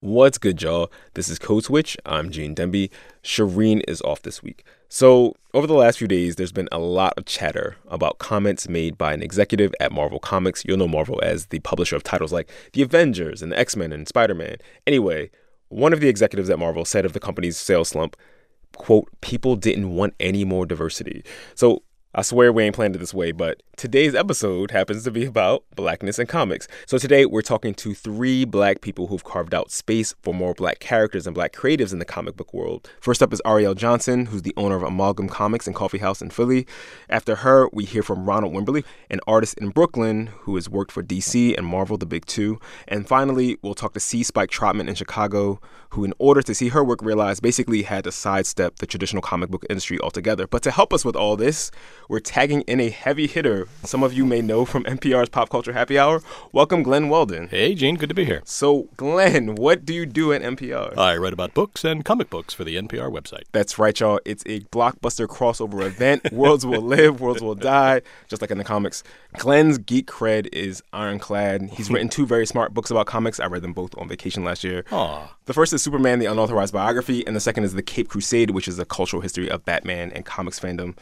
What's good, y'all? This is Code Switch. I'm Gene Demby. Shereen is off this week. So, over the last few days, there's been a lot of chatter about comments made by an executive at Marvel Comics. You'll know Marvel as the publisher of titles like The Avengers and the X Men and Spider Man. Anyway, one of the executives at Marvel said of the company's sales slump, quote, people didn't want any more diversity. So, I swear we ain't planned it this way, but today's episode happens to be about blackness in comics. So today we're talking to three black people who've carved out space for more black characters and black creatives in the comic book world. First up is Ariell Johnson, who's the owner of Amalgam Comics and Coffee House in Philly. After her, we hear from Ronald Wimberly, an artist in Brooklyn who has worked for DC and Marvel, the big two. And finally, we'll talk to C. Spike Trotman in Chicago, who, in order to see her work realized, basically had to sidestep the traditional comic book industry altogether. But to help us with all this, we're tagging in a heavy hitter some of you may know from NPR's Pop Culture Happy Hour. Welcome, Glen Weldon. Hey, Gene, good to be here. So, Glen, what do you do at NPR? I write about books and comic books for the NPR website. That's right, y'all. It's a blockbuster crossover event. worlds will live, worlds will die, just like in the comics. Glen's geek cred is ironclad. He's written two very smart books about comics. I read them both on vacation last year. Aw. The first is Superman, the Unauthorized Biography, and the second is The Caped Crusade, which is a cultural history of Batman and comics fandom.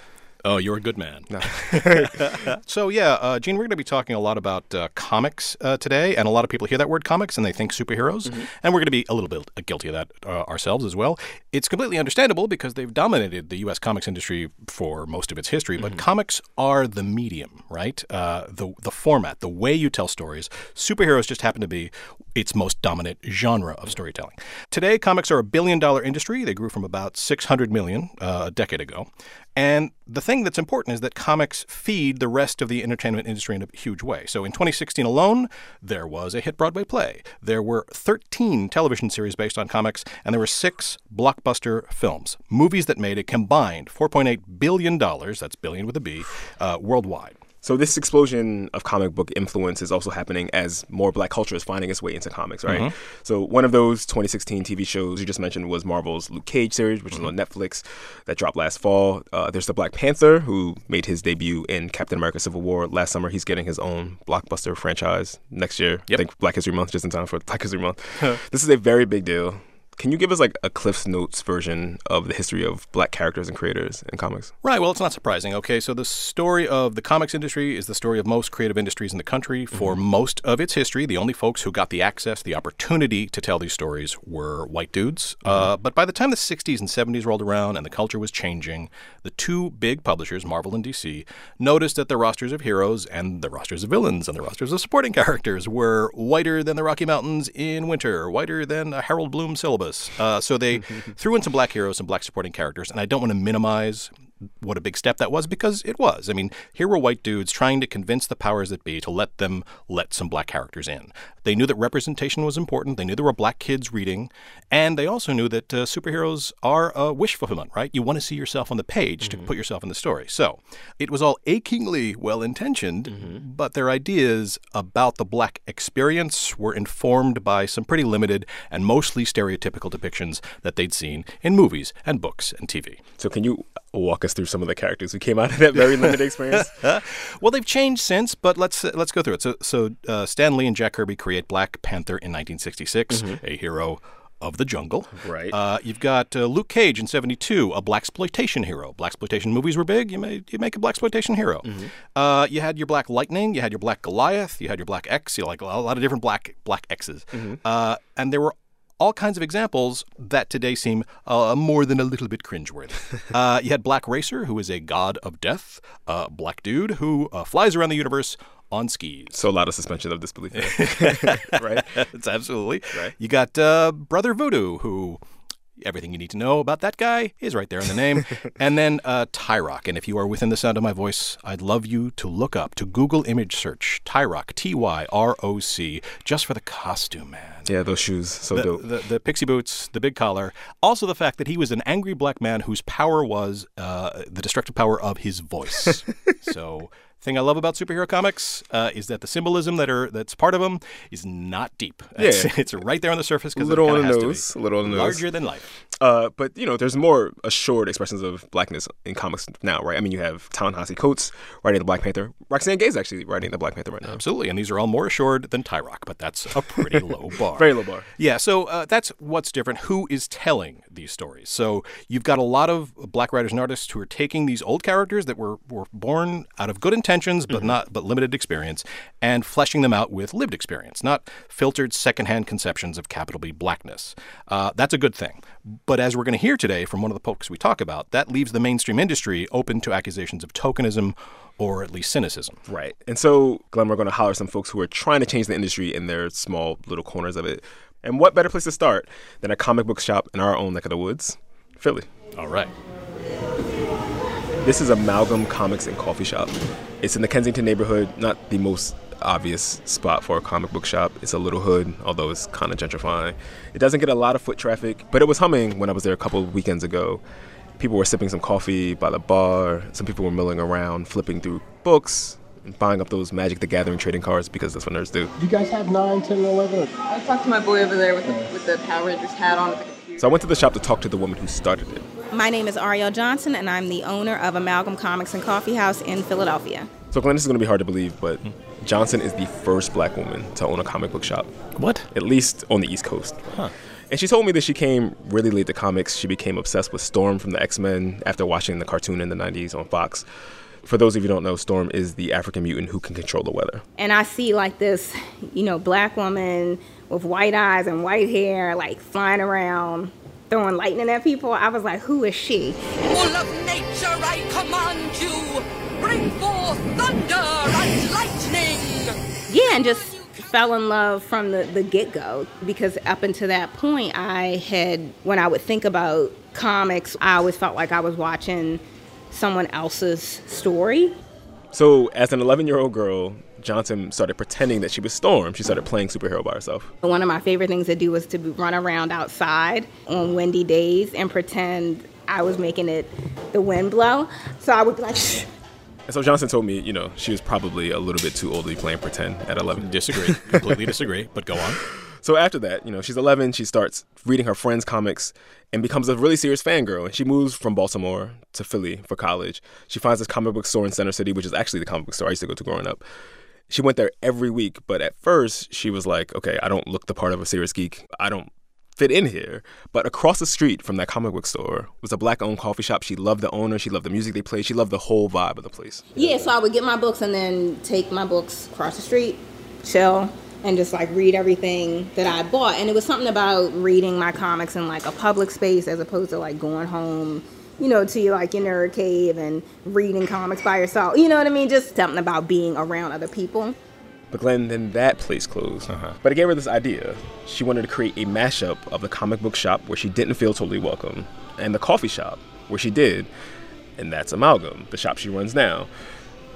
Oh, you're a good man. so, yeah, uh, Gene, we're going to be talking a lot about uh, comics uh, today, and a lot of people hear that word comics and they think superheroes, Mm-hmm. and we're going to be a little bit guilty of that uh, ourselves as well. It's completely understandable because they've dominated the U.S. comics industry for most of its history, Mm-hmm. but comics are the medium, right? Uh, the the format, the way you tell stories. Superheroes just happen to be its most dominant genre of storytelling. Today, comics are a billion dollar industry. They grew from about 600 million uh, a decade ago. And the thing that's important is that comics feed the rest of the entertainment industry in a huge way. So in 2016 alone, there was a hit Broadway play. There were 13 television series based on comics, and there were six blockbuster films, movies that made a combined $4.8 billion, that's billion with a B, uh, worldwide. So this explosion of comic book influence is also happening as more black culture is finding its way into comics, right? So one of those 2016 TV shows you just mentioned was Marvel's Luke Cage series, which is on Netflix, that dropped last fall. Uh, there's the Black Panther, who made his debut in Captain America: Civil War last summer. He's getting his own blockbuster franchise next year. Yep. I think Black History Month, just in time for Black History Month. this is a very big deal. Can you give us like a Cliff's Notes version of the history of black characters and creators in comics? Right. Well, it's not surprising. Okay. So the story of the comics industry is the story of most creative industries in the country. For most of its history, the only folks who got the access, the opportunity to tell these stories were white dudes. Uh, but by the time the 60s and 70s rolled around and the culture was changing, the two big publishers, Marvel and DC, noticed that the rosters of heroes and the rosters of villains and the rosters of supporting characters were whiter than the Rocky Mountains in winter, whiter than a Harold Bloom syllabus. Uh, so they threw in some black heroes and black supporting characters. And I don't want to minimize what a big step that was because it was. I mean, here were white dudes trying to convince the powers that be to let them let some black characters in. They knew that representation was important. They knew there were black kids reading, and they also knew that uh, superheroes are a wish fulfillment, right? You want to see yourself on the page to put yourself in the story. So it was all achingly well intentioned, but their ideas about the black experience were informed by some pretty limited and mostly stereotypical depictions that they'd seen in movies and books and TV. So can you walk us through some of the characters who came out of that very limited experience? Well, they've changed since, but let's uh, let's go through it. So, so uh, Stan Lee and Jack Kirby create Black Panther in 1966, a hero of the jungle. Right. Uh, you've got uh, Luke Cage in '72, a black exploitation hero. Black exploitation movies were big. You made you make a black exploitation hero. Uh, you had your Black Lightning. You had your Black Goliath. You had your Black X. You know, like a lot of different black black X's. Uh, and there were all kinds of examples that today seem uh, more than a little bit cringeworthy. uh, you had Black Racer, who is a god of death, uh, Black Dude, who uh, flies around the universe on skis. so a lot of suspension of disbelief, right? It's absolutely Right. You got uh, Brother Voodoo, who everything you need to know about that guy is right there in the name. and then uh, Tyroc. And if you are within the sound of my voice, I'd love you to look up, to Google image search Tyroc, T Y R O C, just for the costume, man. Yeah, those shoes, so The, dope. the, the pixie boots, the big collar. Also, the fact that he was an angry black man whose power was uh, the destructive power of his voice. so, thing I love about superhero comics uh, is that the symbolism that are that's part of them is not deep. It's, Yeah. it's right there on the surface because little it on the has to be. nose, a little on the nose. larger than life. Uh, but you know, there's more assured expressions of blackness in comics now, right? I mean, you have Ta-Nehisi Coates writing the Black Panther. Roxane Gay is actually writing the Black Panther right now. Absolutely, and these are all more assured than Tyroc, but that's a pretty low bar. Very low bar. Yeah, so uh, that's what's different. Who is telling these stories? So you've got a lot of black writers and artists who are taking these old characters that were, were born out of good intentions but mm-hmm. not but limited experience and fleshing them out with lived experience, not filtered secondhand conceptions of capital B blackness. Uh, that's a good thing. But as we're going to hear today from one of the folks we talk about, that leaves the mainstream industry open to accusations of tokenism or at least cynicism. Right. And so, Glen, we're going to holler some folks who are trying to change the industry in their small little corners of it. And what better place to start than a comic book shop in our own neck of the woods, Philly? All right. This is Amalgam Comics and Coffee Shop. It's in the Kensington neighborhood, not the most obvious spot for a comic book shop. It's a little hood, although it's kind of gentrifying. It doesn't get a lot of foot traffic, but it was humming when I was there a couple of weekends ago. People were sipping some coffee by the bar. Some people were milling around, flipping through books, and buying up those Magic the Gathering trading cards because that's what nerds do. Do you guys have 9, 10, 11? I talked to my boy over there with the, with the Power Rangers hat on. So I went to the shop to talk to the woman who started it. My name is Ariell Johnson, and I'm the owner of Amalgam Comics and Coffee House in Philadelphia. So, Glen, this is going to be hard to believe, but Johnson is the first black woman to own a comic book shop. What? At least on the East Coast. Huh. And she told me that she came really late to comics. She became obsessed with Storm from the X Men after watching the cartoon in the 90s on Fox. For those of you who don't know, Storm is the African mutant who can control the weather. And I see like this, you know, black woman with white eyes and white hair, like flying around, throwing lightning at people. I was like, who is she? Full of nature, I command you, bring forth thunder and lightning. Yeah, and just fell in love from the, the get go because up until that point, I had, when I would think about comics, I always felt like I was watching someone else's story. So, as an 11 year old girl, Johnson started pretending that she was Storm. She started playing superhero by herself. One of my favorite things to do was to run around outside on windy days and pretend I was making it the wind blow. So I would be like, Shh. And so Johnson told me, you know, she was probably a little bit too old to be playing pretend at 11. Disagree. Completely disagree, but go on. So after that, you know, she's 11, she starts reading her friends' comics and becomes a really serious fangirl. And she moves from Baltimore to Philly for college. She finds this comic book store in Center City, which is actually the comic book store I used to go to growing up. She went there every week, but at first she was like, okay, I don't look the part of a serious geek. I don't fit in here. But across the street from that comic book store was a black owned coffee shop. She loved the owner. She loved the music they played. She loved the whole vibe of the place. Yeah, so I would get my books and then take my books across the street, chill, and just like read everything that I bought. And it was something about reading my comics in like a public space as opposed to like going home, you know, to like your nerd cave and reading comics by yourself. You know what I mean? Just something about being around other people. But Glen, then that place closed. Uh-huh. But it gave her this idea. She wanted to create a mashup of the comic book shop where she didn't feel totally welcome and the coffee shop where she did. And that's Amalgam, the shop she runs now.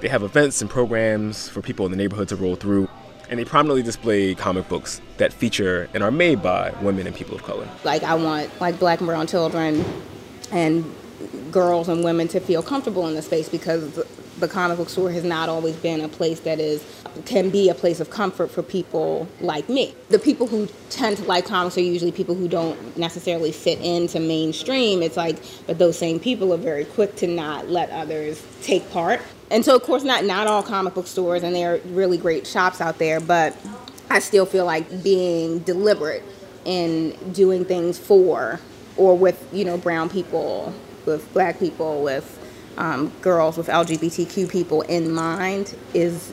They have events and programs for people in the neighborhood to roll through and they prominently display comic books that feature and are made by women and people of color. Like I want like black and brown children and girls and women to feel comfortable in the space because the comic book store has not always been a place that is can be a place of comfort for people like me. The people who tend to like comics are usually people who don't necessarily fit into mainstream. It's like, but those same people are very quick to not let others take part. And so, of course, not not all comic book stores, and there are really great shops out there, but I still feel like being deliberate in doing things for or with you know brown people, with black people, with um, girls, with LGBTQ people in mind is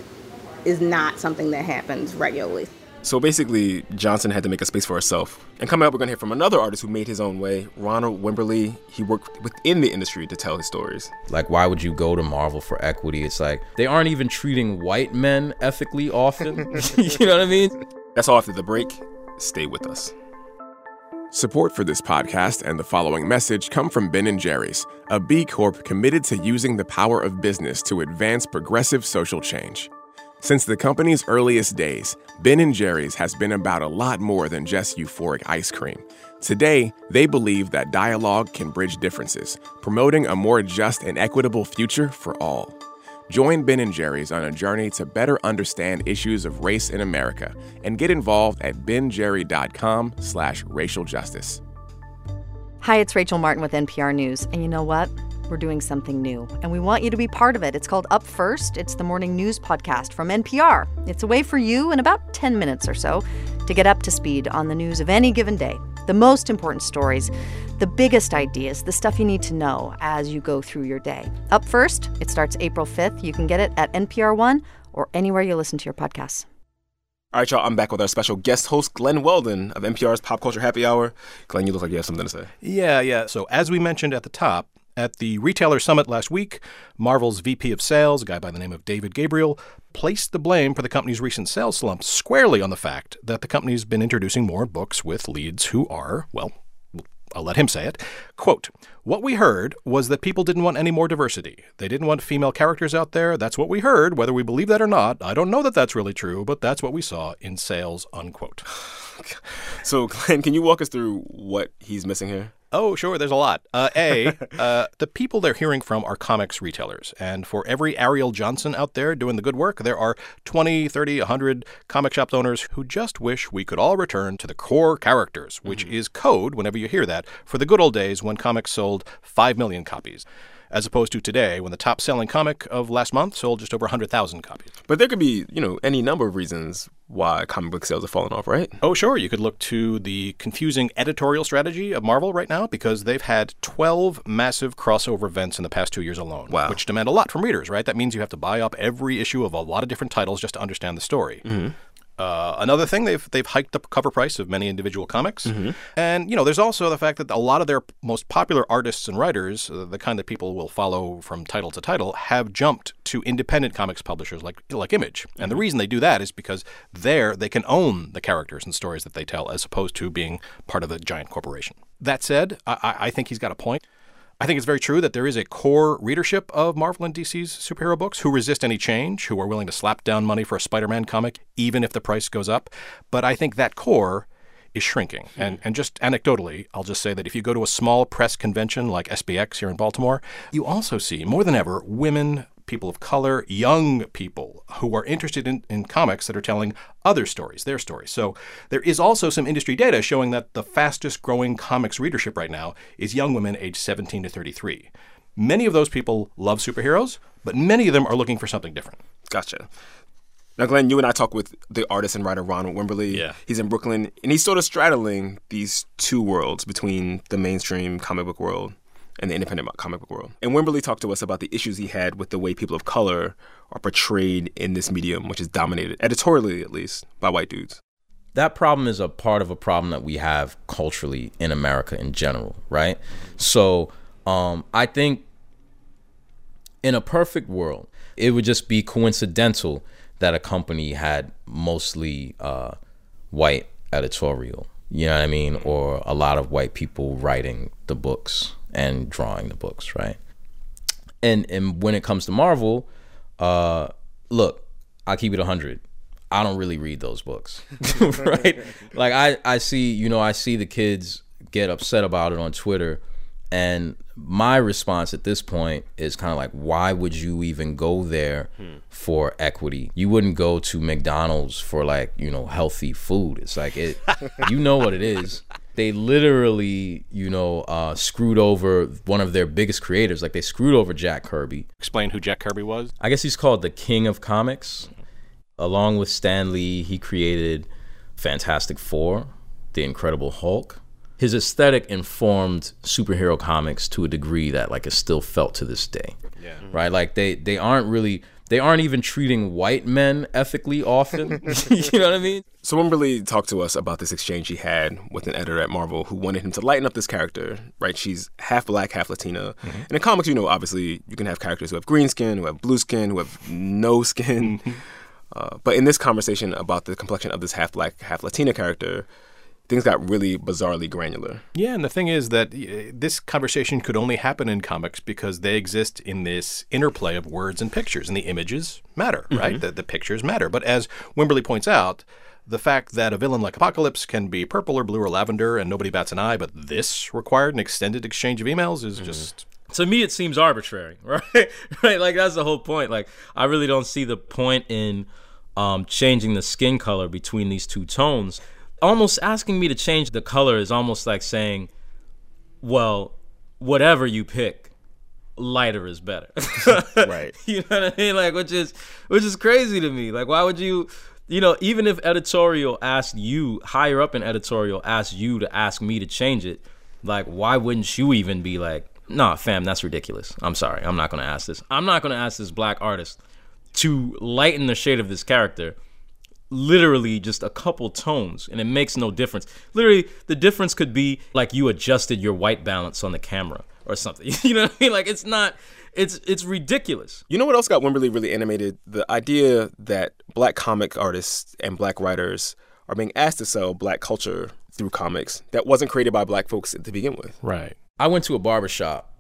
is not something that happens regularly. So basically, Johnson had to make a space for herself. And coming up, we're going to hear from another artist who made his own way, Ronald Wimberly. He worked within the industry to tell his stories. Like, why would you go to Marvel for equity? It's like they aren't even treating white men ethically often. you know what I mean? That's all after the break. Stay with us. Support for this podcast and the following message come from Ben & Jerry's, a B Corp committed to using the power of business to advance progressive social change. Since the company's earliest days, Ben & Jerry's has been about a lot more than just euphoric ice cream. Today, they believe that dialogue can bridge differences, promoting a more just and equitable future for all. Join Ben & Jerry's on a journey to better understand issues of race in America and get involved at benjerry.com slash racial justice. Hi, it's Rachel Martin with NPR News. And you know what? We're doing something new, and we want you to be part of it. It's called Up First. It's the morning news podcast from NPR. It's a way for you in about 10 minutes or so to get up to speed on the news of any given day. The most important stories, the biggest ideas, the stuff you need to know as you go through your day. Up First, it starts April 5th. You can get it at NPR One or anywhere you listen to your podcasts. All right, y'all, I'm back with our special guest host, Glen Weldon of NPR's Pop Culture Happy Hour. Glen, you look like you have something to say. Yeah, yeah. So, as we mentioned at the top, at the Retailer Summit last week, Marvel's VP of Sales, a guy by the name of David Gabriel, placed the blame for the company's recent sales slump squarely on the fact that the company's been introducing more books with leads who are, well, I'll let him say it. Quote, What we heard was that people didn't want any more diversity. They didn't want female characters out there. That's what we heard, whether we believe that or not. I don't know that that's really true, but that's what we saw in sales, unquote. So, Glen, can you walk us through what he's missing here? Oh, sure. There's a lot. Uh, a, uh, the people they're hearing from are comics retailers. And for every Ariell Johnson out there doing the good work, there are 20, 30, 100 comic shop owners who just wish we could all return to the core characters, which is code, whenever you hear that, for the good old days when comics sold 5 million copies. As opposed to today, when the top selling comic of last month sold just over 100,000 copies. But there could be, you know, any number of reasons why comic book sales have fallen off, right? Oh, sure. You could look to the confusing editorial strategy of Marvel right now because they've had 12 massive crossover events in the past two years alone, Wow. which demand a lot from readers, right? That means you have to buy up every issue of a lot of different titles just to understand the story. Mm-hmm. Uh, another thing, they've they've hiked the cover price of many individual comics, and you know, there's also the fact that a lot of their most popular artists and writers, uh, the kind that people will follow from title to title, have jumped to independent comics publishers like like Image. And the reason they do that is because there they can own the characters and stories that they tell, as opposed to being part of a giant corporation. That said, I I think he's got a point. I think it's very true that there is a core readership of Marvel and DC's superhero books who resist any change, who are willing to slap down money for a Spider Man comic, even if the price goes up. But I think that core is shrinking. Hmm. And, and just anecdotally, I'll just say that if you go to a small press convention like SPX here in Baltimore, you also see more than ever women, people of color, young people who are interested in, in comics that are telling other stories, their stories. So there is also some industry data showing that the fastest growing comics readership right now is young women aged 17 to 33. Many of those people love superheroes, but many of them are looking for something different. Gotcha. Now, Glen, you and I talked with the artist and writer Ronald Wimberly. Yeah. He's in Brooklyn, and he's sort of straddling these two worlds between the mainstream comic book world and the independent comic book world. And Wimberly talked to us about the issues he had with the way people of color are portrayed in this medium, which is dominated, editorially at least, by white dudes. that problem is a part of a problem that we have culturally in America in general, right? So um, I think in a perfect world, it would just be coincidental that a company had mostly uh, white editorial. You know what I mean? Or a lot of white people writing the books and drawing the books, right? And and when it comes to Marvel, uh, look, I keep it hundred. I don't really read those books, right? Like I, I see, you know, I see the kids get upset about it on Twitter, and my response at this point is kind of like, why would you even go there for equity? You wouldn't go to McDonald's for like, you know, healthy food. It's like it, you know what it is. They literally, you know, uh, screwed over one of their biggest creators. Like they screwed over Jack Kirby. Explain who Jack Kirby was. I guess he's called the king of comics. Along with Stan Lee, he created Fantastic Four, The Incredible Hulk. His aesthetic informed superhero comics to a degree that like is still felt to this day. Yeah. Right? Like they they aren't really they aren't even treating white men ethically often. you know what I mean? So Wimberly talked to us about this exchange he had with an editor at Marvel who wanted him to lighten up this character, right? She's half black, half Latina. And in comics, you know, obviously you can have characters who have green skin, who have blue skin, who have no skin. Uh, but in this conversation about the complexion of this half black, half Latina character, things got really bizarrely granular. Yeah, and the thing is that uh, this conversation could only happen in comics because they exist in this interplay of words and pictures, and the images matter, right? The, the pictures matter. But as Wimberly points out, the fact that a villain like Apocalypse can be purple or blue or lavender and nobody bats an eye, but this required an extended exchange of emails is just. to me it seems arbitrary right right like that's the whole point like i really don't see the point in um, changing the skin color between these two tones almost asking me to change the color is almost like saying well, whatever you pick, lighter is better. Right. you know what I mean? Like, which is which is crazy to me. Like, why would you? You know, even if editorial asked you higher up in editorial asked you to ask me to change it, like, why wouldn't you even be like, nah, fam, that's ridiculous. I'm sorry, I'm not gonna ask this. I'm not gonna ask this black artist to lighten the shade of this character literally just a couple tones and it makes no difference. Literally, the difference could be like you adjusted your white balance on the camera or something. You know what I mean? Like it's not it's it's ridiculous. You know what else got Wimberly really animated? The idea that black comic artists and black writers are being asked to sell black culture through comics that wasn't created by black folks to begin with. Right. I went to a barber shop.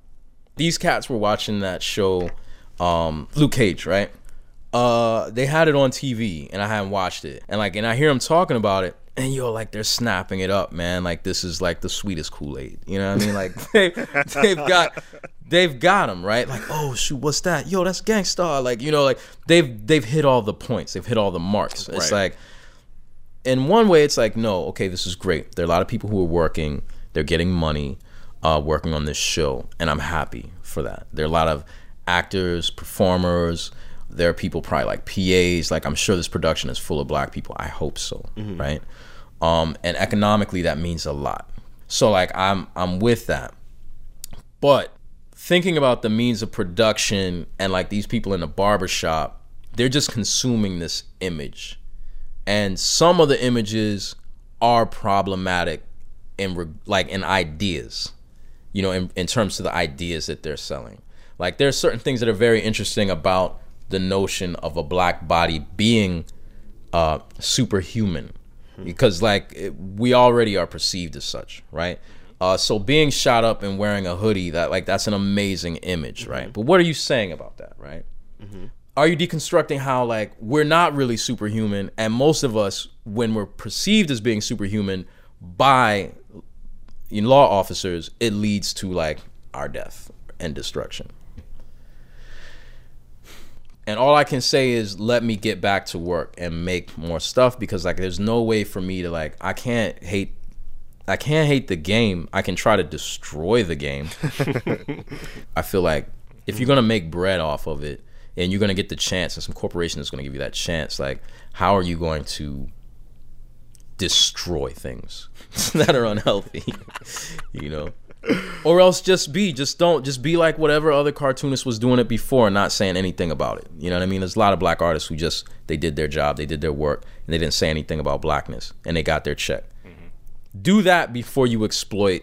These cats were watching that show, um, Luke Cage, right? Uh, they had it on TV, and I hadn't watched it. And like, and I hear them talking about it, and yo, like they're snapping it up, man. Like this is like the sweetest Kool Aid. You know what I mean? Like they, they've got, they've got them right. Like, oh shoot, what's that? Yo, that's Gang Starr. Like you know, like they've they've hit all the points. They've hit all the marks. It's Right. like in one way, it's like, no, okay, this is great. There are a lot of people who are working, they're getting money, uh, working on this show, and I'm happy for that. There are a lot of actors, performers. There are people probably like PAs. Like I'm sure this production is full of black people. I hope so, right? Um, and economically, that means a lot. So like I'm I'm with that, but thinking about the means of production and like these people in the barbershop, they're just consuming this image and some of the images are problematic in re- like in ideas you know in, in terms of the ideas that they're selling like there are certain things that are very interesting about the notion of a black body being uh superhuman. Because like it, we already are perceived as such right? Uh so being shot up and wearing a hoodie that like that's an amazing image right? But what are you saying about that right? Are you deconstructing how like we're not really superhuman and most of us when we're perceived as being superhuman by law officers it leads to like our death and destruction and all i can say is let me get back to work and make more stuff because like there's no way for me to like i can't hate i can't hate the game i can try to destroy the game I feel like if you're gonna make bread off of it and you're gonna get the chance and some corporation is gonna give you that chance, like how are you going to destroy things that are unhealthy? you know? Or else just be, just don't, just be like whatever other cartoonist was doing it before and not saying anything about it. You know what I mean? There's a lot of black artists who just they did their job, they did their work, and they didn't say anything about blackness and they got their check. Mm-hmm. Do that before you exploit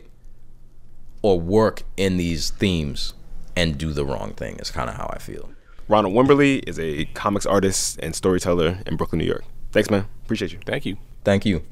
or work in these themes and do the wrong thing is kind of how I feel. Ronald Wimberly is a comics artist and storyteller in Brooklyn, New York. Thanks, man. Appreciate you. Thank you. Thank you.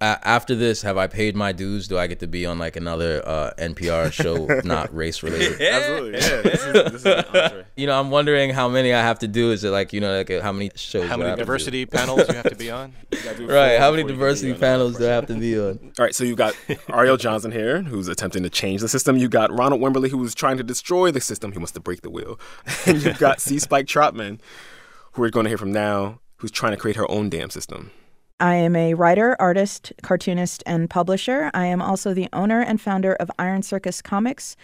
A after this, have I paid my dues? Do I get to be on like another uh, NPR show not race related? Absolutely. Yeah. This is, this is an. You know, I'm wondering how many I have to do. Is it like you know, like uh, how many shows? How many have to do? diversity panels you have to be on? Right. How many diversity panels do I have to be on? All right, so you've got Ariell Johnson here, who's attempting to change the system. You got Ronald Wimberly, who's trying to destroy the system. He wants to break the wheel. And you've got C. Spike Trotman, who we're going to hear from now, who's trying to create her own damn system. I am a writer, artist, cartoonist, and publisher. I am also the owner and founder of Iron Circus Comics,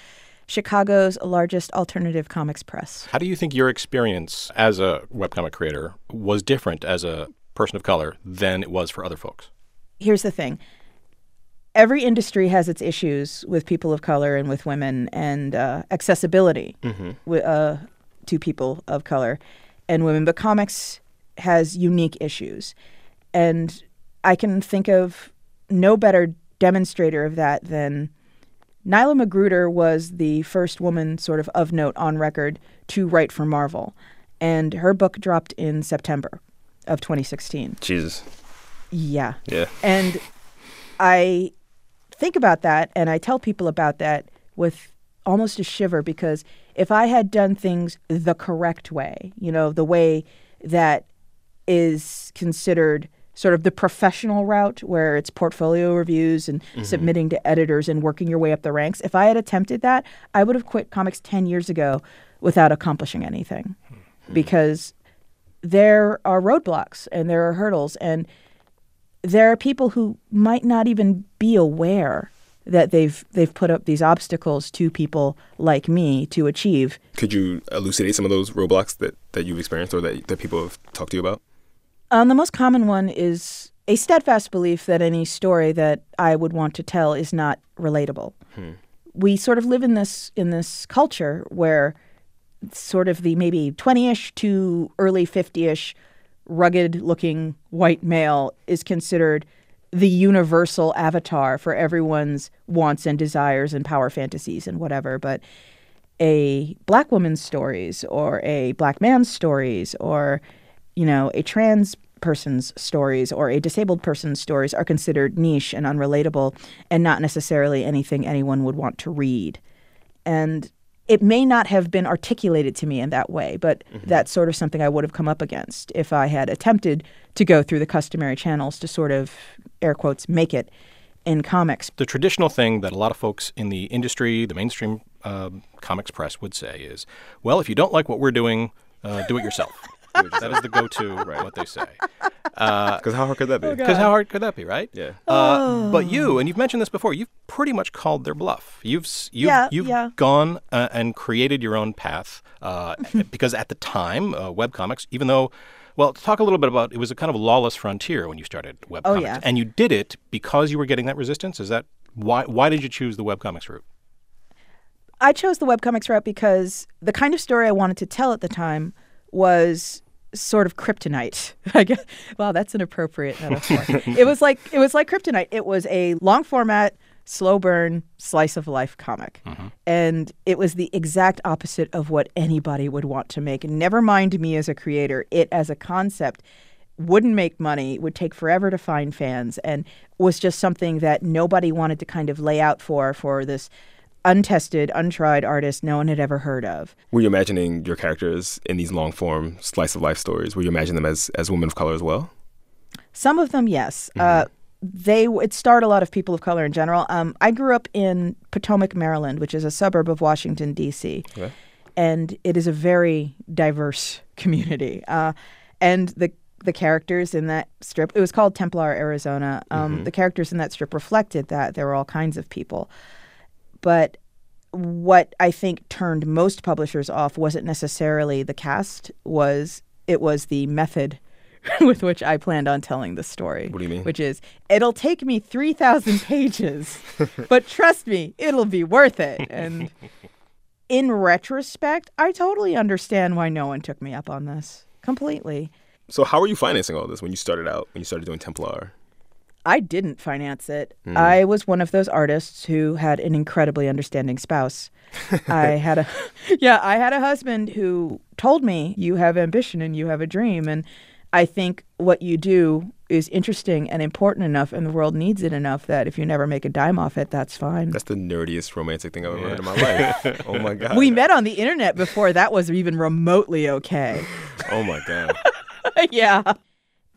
Chicago's largest alternative comics press. How do you think your experience as a webcomic creator was different as a person of color than it was for other folks? Here's the thing every industry has its issues with people of color and with women and uh, accessibility wi- uh, to people of color and women, but comics has unique issues. And I can think of no better demonstrator of that than Nilah Magruder was the first woman, sort of of note on record, to write for Marvel. And her book dropped in September of 2016. Jesus. Yeah. Yeah. And I think about that and I tell people about that with almost a shiver because if I had done things the correct way, you know, the way that is considered sort of the professional route where it's portfolio reviews and mm-hmm. submitting to editors and working your way up the ranks, if I had attempted that, I would have quit comics 10 years ago without accomplishing anything hmm. because there are roadblocks and there are hurdles and there are people who might not even be aware that they've they've put up these obstacles to people like me to achieve. Could you elucidate some of those roadblocks that, that you've experienced or that, that people have talked to you about? Um, the most common one is a steadfast belief that any story that I would want to tell is not relatable. We sort of live in this in this culture where sort of the maybe 20ish to early 50ish rugged looking white male is considered the universal avatar for everyone's wants and desires and power fantasies and whatever but a black woman's stories or a black man's stories or you know a trans person's stories or a disabled person's stories are considered niche and unrelatable and not necessarily anything anyone would want to read and it may not have been articulated to me in that way, but that's sort of something I would have come up against if I had attempted to go through the customary channels to sort of, air quotes, make it in comics. The traditional thing that a lot of folks in the industry, the mainstream um comics press, would say is, well, if you don't like what we're doing, uh, do it yourself. That is the go-to, right? what they say. Because how hard could that be? Because how hard could that be, right? Yeah. Uh, But you, and you've mentioned this before, you've pretty much called their bluff. You've you've, Yeah, you've yeah. gone uh, and created your own path uh, because at the time, uh, webcomics, even though, well, talk a little bit about it was a kind of lawless frontier when you started webcomics, Oh, yeah. and you did it because you were getting that resistance. Is that why? Why did you choose the webcomics route? I chose the webcomics route because the kind of story I wanted to tell at the time was sort of kryptonite. I guess. Wow, that's an appropriate metaphor. it was like it was like kryptonite. It was a long format, slow burn, slice of life comic, mm-hmm. and it was the exact opposite of what anybody would want to make. Never mind me as a creator. It as a concept wouldn't make money, would take forever to find fans, and was just something that nobody wanted to kind of lay out for for this untested, untried artist no one had ever heard of. Were you imagining your characters in these long form slice of life stories? Were you imagining them as, as women of color as well? Some of them, yes. Uh, they it starred a lot of people of color in general. Um, I grew up in Potomac, Maryland, which is a suburb of Washington D.C., Okay. and it is a very diverse community. Uh, and the the characters in that strip, it was called Templar, Arizona. Um, The characters in that strip reflected that there were all kinds of people. But what I think turned most publishers off wasn't necessarily the cast, was it was the method with which I planned on telling the story. What do you mean? Which is, it'll take me 3,000 pages, but trust me, it'll be worth it. And in retrospect, I totally understand why no one took me up on this completely. So how were you financing all this when you started out, when you started doing Templar? I didn't finance it. Hmm. I was one of those artists who had an incredibly understanding spouse. I had a yeah, I had a husband who told me you have ambition and you have a dream and I think what you do is interesting and important enough and the world needs it enough that if you never make a dime off it, that's fine. That's the nerdiest romantic thing I've ever heard in my life. oh my god. we met on the internet before that was even remotely okay. Oh my god. yeah.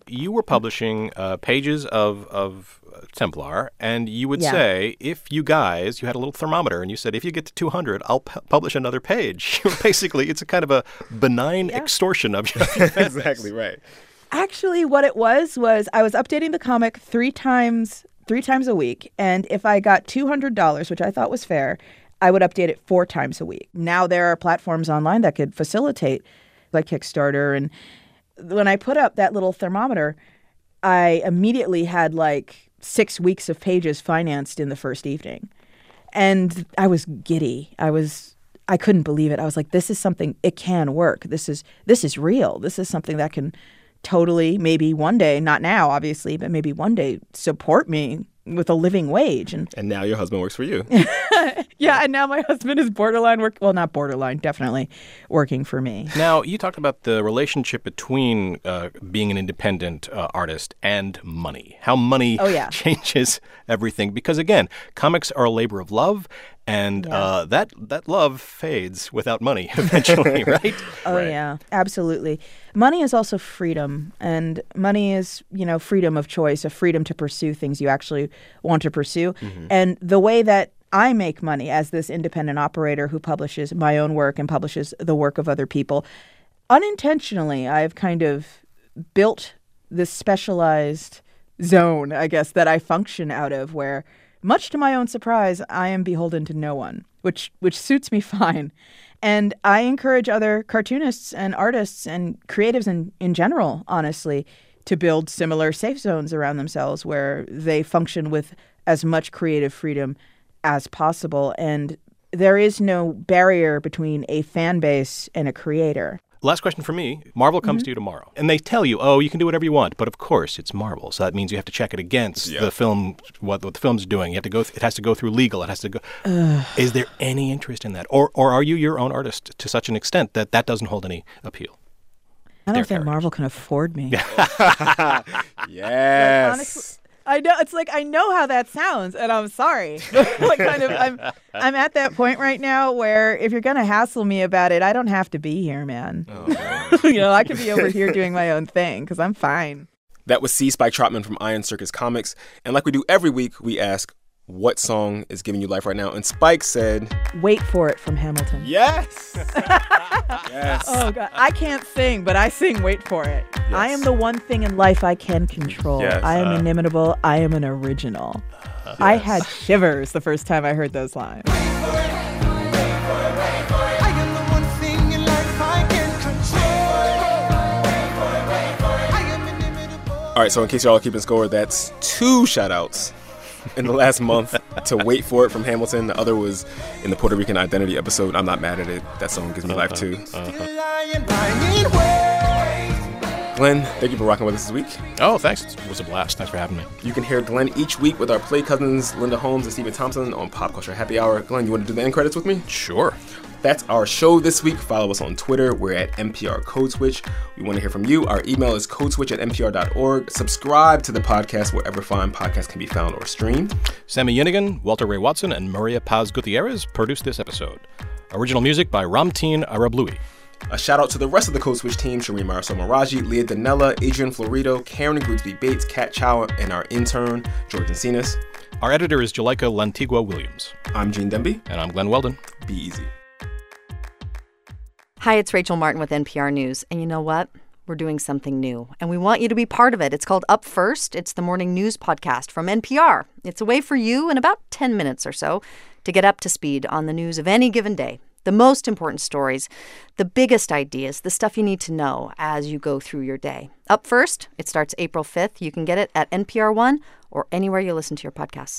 You were publishing uh, pages of of uh, Templar, and you would Yeah. say if you guys, you had a little thermometer, and you said if you get to 200, I'll pu- publish another page. Basically, it's a kind of a benign extortion of you. exactly right. Actually, what it was was I was updating the comic three times three times a week, and if I got two hundred dollars, which I thought was fair, I would update it four times a week. Now there are platforms online that could facilitate, like Kickstarter, and when I put up that little thermometer, I immediately had like six weeks of pages financed in the first evening, and I was giddy. I was. I couldn't believe it. I was like, "This is something. It can work. This is this is real. This is something that can totally maybe one day not now obviously but maybe one day support me with a living wage and And now your husband works for you. yeah and now my husband is borderline work well not borderline definitely working for me Now, you talked about the relationship between uh, being an independent uh, artist and money. How money Oh, yeah. changes everything. Because again, comics are a labor of love, and uh, that that love fades without money eventually, right? oh yeah. Absolutely. Money is also freedom. And money is you know freedom of choice a freedom to pursue things you actually want to pursue. And the way that I make money as this independent operator who publishes my own work and publishes the work of other people. Unintentionally, I've kind of built this specialized zone, I guess, that I function out of where much to my own surprise, I am beholden to no one, which which suits me fine. And I encourage other cartoonists and artists and creatives in, in general, honestly, to build similar safe zones around themselves where they function with as much creative freedom as possible. And there is no barrier between a fan base and a creator. Last question for me. Marvel comes mm-hmm. to you tomorrow, and they tell you, "Oh, you can do whatever you want," but of course, it's Marvel, so that means you have to check it against Yeah. the film, what, what the film's doing. You have to go. Th- it has to go through legal. It has to go. Is there any interest in that, or or are you your own artist to such an extent that that doesn't hold any appeal? I don't think Marvel can afford me. Yes. honestly, I know it's like I know how that sounds, and I'm sorry. like kind of, I'm I'm at that point right now where if you're gonna hassle me about it, I don't have to be here, man. Oh, you know, I could be over here doing my own thing because I'm fine. That was C. Spike Trotman from Iron Circus Comics. And like we do every week, we ask, what song is giving you life right now? And Spike said, Wait for it from Hamilton. yes. yes. Oh god, I can't sing, but I sing "Wait for It." I am the one thing in life I can control. Yes. I am uh. inimitable. I am an original. I had shivers the first time I heard those lines. All right, so in case y'all are keeping score, that's two shout outs in the last month to Wait For It from Hamilton. The other was in the Puerto Rican Identity episode. I'm not mad at it. That song gives me life too. Glen, thank you for rocking with us this week. Oh, thanks. It was a blast. Thanks for having me. You can hear Glen each week with our play cousins Linda Holmes and Stephen Thompson on Pop Culture Happy Hour. Glen, you want to do the end credits with me? Sure. That's our show this week. Follow us on Twitter. We're at NPR Code Switch. We want to hear from you. Our email is codeswitch at npr.org. Subscribe to the podcast wherever fine podcasts can be found or streamed. Sami Yenigun, Walter Ray Watson, and Maria Paz Gutierrez produced this episode. Original music by Ramteen Arablui. A shout out to the rest of the Code Switch team Shereen Marisol Meraji, Leah Donnella, Adrian Florido, Karen Grigsby Bates, Kat Chow, and our intern, Jordan Encinas. Our editor is Juleyka Lantigua Williams. I'm Gene Demby. And I'm Glen Weldon. Be easy. Hi, it's Rachel Martin with NPR News. And you know what? We're doing something new, and we want you to be part of it. It's called Up First. It's the morning news podcast from NPR. It's a way for you in about 10 minutes or so to get up to speed on the news of any given day. The most important stories, the biggest ideas, the stuff you need to know as you go through your day. Up First, it starts April 5th. You can get it at NPR One or anywhere you listen to your podcasts.